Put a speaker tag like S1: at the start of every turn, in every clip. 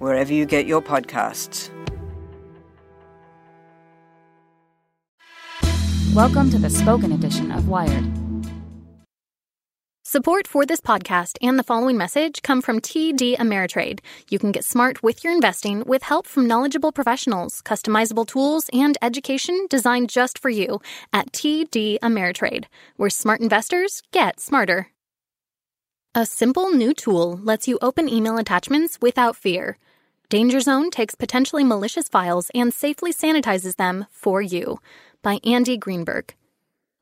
S1: wherever you get your podcasts.
S2: Welcome to the spoken edition of Wired.
S3: Support for this podcast and the following message come from TD Ameritrade. You can get smart with your investing with help from knowledgeable professionals, customizable tools, and education designed just for you at TD Ameritrade, where smart investors get smarter. A simple new tool lets you open email attachments without fear. Danger Zone takes potentially malicious files and safely sanitizes them for you by Andy Greenberg.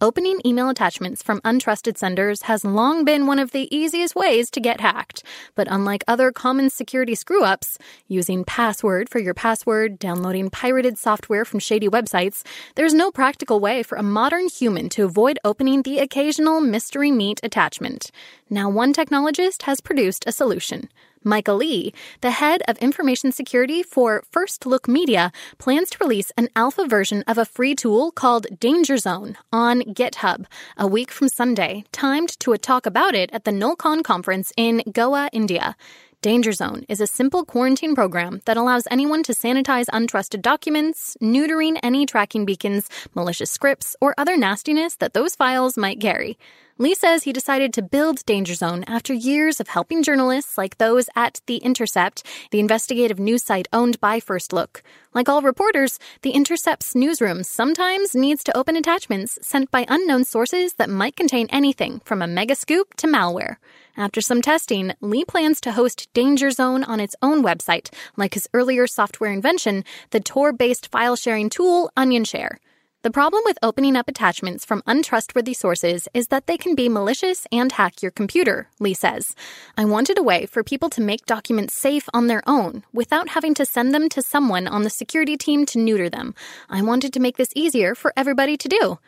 S3: Opening email attachments from untrusted senders has long been one of the easiest ways to get hacked. But unlike other common security screw ups, using password for your password, downloading pirated software from shady websites, there's no practical way for a modern human to avoid opening the occasional mystery meat attachment. Now, one technologist has produced a solution. Micah Lee, the head of information security for First Look Media, plans to release an alpha version of a free tool called Danger Zone on GitHub a week from Sunday, timed to a talk about it at the Nullcon conference in Goa, India. Danger Zone is a simple quarantine program that allows anyone to sanitize untrusted documents, neutering any tracking beacons, malicious scripts, or other nastiness that those files might carry. Lee says he decided to build Danger Zone after years of helping journalists like those at The Intercept, the investigative news site owned by First Look. Like all reporters, The Intercept's newsroom sometimes needs to open attachments sent by unknown sources that might contain anything from a mega scoop to malware. After some testing, Lee plans to host Danger Zone on its own website, like his earlier software invention, the Tor based file sharing tool OnionShare. The problem with opening up attachments from untrustworthy sources is that they can be malicious and hack your computer, Lee says. I wanted a way for people to make documents safe on their own without having to send them to someone on the security team to neuter them. I wanted to make this easier for everybody to do.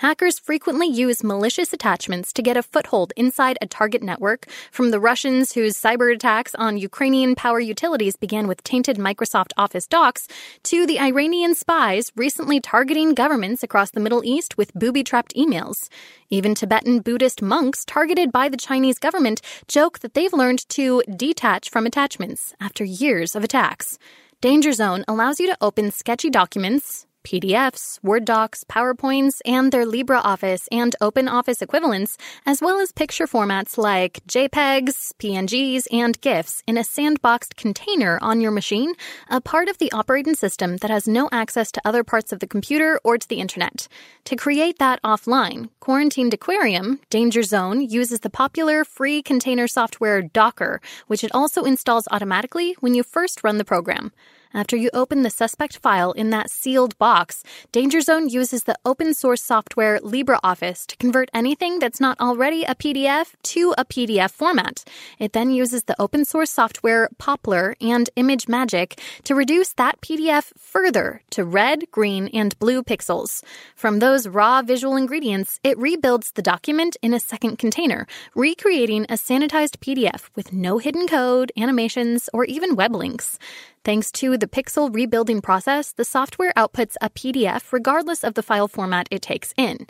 S3: Hackers frequently use malicious attachments to get a foothold inside a target network, from the Russians whose cyber attacks on Ukrainian power utilities began with tainted Microsoft Office docs, to the Iranian spies recently targeting governments across the Middle East with booby trapped emails. Even Tibetan Buddhist monks targeted by the Chinese government joke that they've learned to detach from attachments after years of attacks. Danger Zone allows you to open sketchy documents, PDFs, Word docs, PowerPoints, and their LibreOffice and OpenOffice equivalents, as well as picture formats like JPEGs, PNGs, and GIFs in a sandboxed container on your machine, a part of the operating system that has no access to other parts of the computer or to the internet. To create that offline, Quarantined Aquarium, Danger Zone, uses the popular free container software Docker, which it also installs automatically when you first run the program. After you open the suspect file in that sealed box, Danger Zone uses the open source software LibreOffice to convert anything that's not already a PDF to a PDF format. It then uses the open source software Poppler and ImageMagick to reduce that PDF further to red, green, and blue pixels. From those raw visual ingredients, it rebuilds the document in a second container, recreating a sanitized PDF with no hidden code, animations, or even web links. Thanks to the pixel rebuilding process, the software outputs a PDF regardless of the file format it takes in.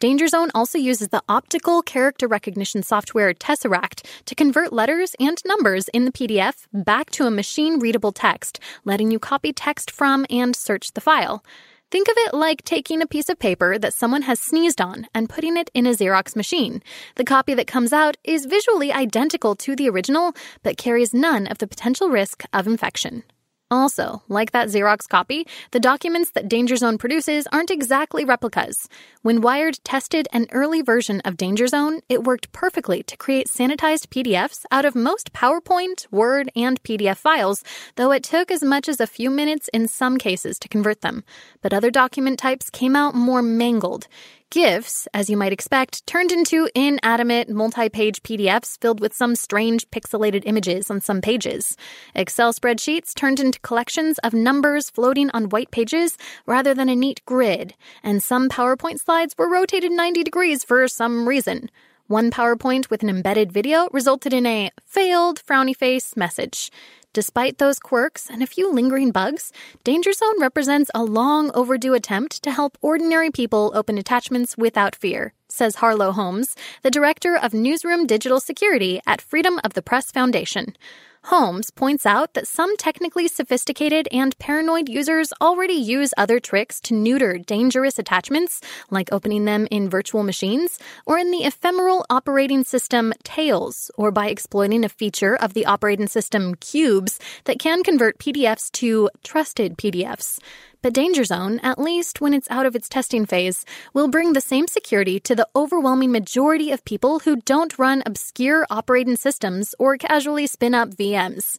S3: Danger Zone also uses the optical character recognition software Tesseract to convert letters and numbers in the PDF back to a machine readable text, letting you copy text from and search the file. Think of it like taking a piece of paper that someone has sneezed on and putting it in a Xerox machine. The copy that comes out is visually identical to the original, but carries none of the potential risk of infection. Also, like that Xerox copy, the documents that Danger Zone produces aren't exactly replicas. When Wired tested an early version of Danger Zone, it worked perfectly to create sanitized PDFs out of most PowerPoint, Word, and PDF files, though it took as much as a few minutes in some cases to convert them. But other document types came out more mangled. GIFs, as you might expect, turned into inanimate multi page PDFs filled with some strange pixelated images on some pages. Excel spreadsheets turned into collections of numbers floating on white pages rather than a neat grid, and some PowerPoint slides were rotated 90 degrees for some reason. One PowerPoint with an embedded video resulted in a failed frowny face message. Despite those quirks and a few lingering bugs, Danger Zone represents a long overdue attempt to help ordinary people open attachments without fear, says Harlo Holmes, the director of Newsroom Digital Security at Freedom of the Press Foundation. Holmes points out that some technically sophisticated and paranoid users already use other tricks to neuter dangerous attachments, like opening them in virtual machines, or in the ephemeral operating system Tails, or by exploiting a feature of the operating system Qubes that can convert PDFs to trusted PDFs. But Danger Zone, at least when it's out of its testing phase, will bring the same security to the overwhelming majority of people who don't run obscure operating systems or casually spin up VMs.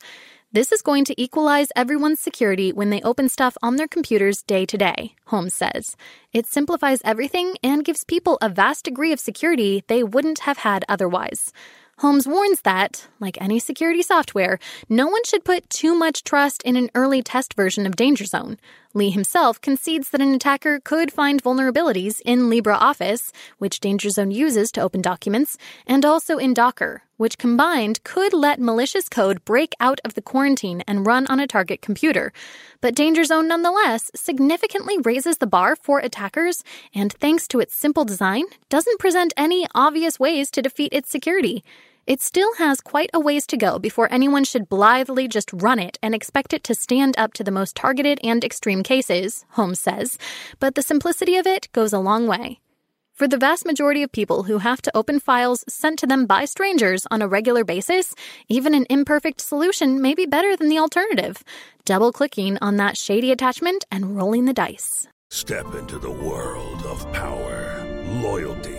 S3: This is going to equalize everyone's security when they open stuff on their computers day to day, Holmes says. It simplifies everything and gives people a vast degree of security they wouldn't have had otherwise. Holmes warns that, like any security software, no one should put too much trust in an early test version of Danger Zone. Lee himself concedes that an attacker could find vulnerabilities in LibreOffice, which Danger Zone uses to open documents, and also in Docker, which combined could let malicious code break out of the quarantine and run on a target computer. But Danger Zone nonetheless significantly raises the bar for attackers, and thanks to its simple design, doesn't present any obvious ways to defeat its security. It still has quite a ways to go before anyone should blithely just run it and expect it to stand up to the most targeted and extreme cases, Holmes says, but the simplicity of it goes a long way. For the vast majority of people who have to open files sent to them by strangers on a regular basis, even an imperfect solution may be better than the alternative double clicking on that shady attachment and rolling the dice.
S4: Step into the world of power, loyalty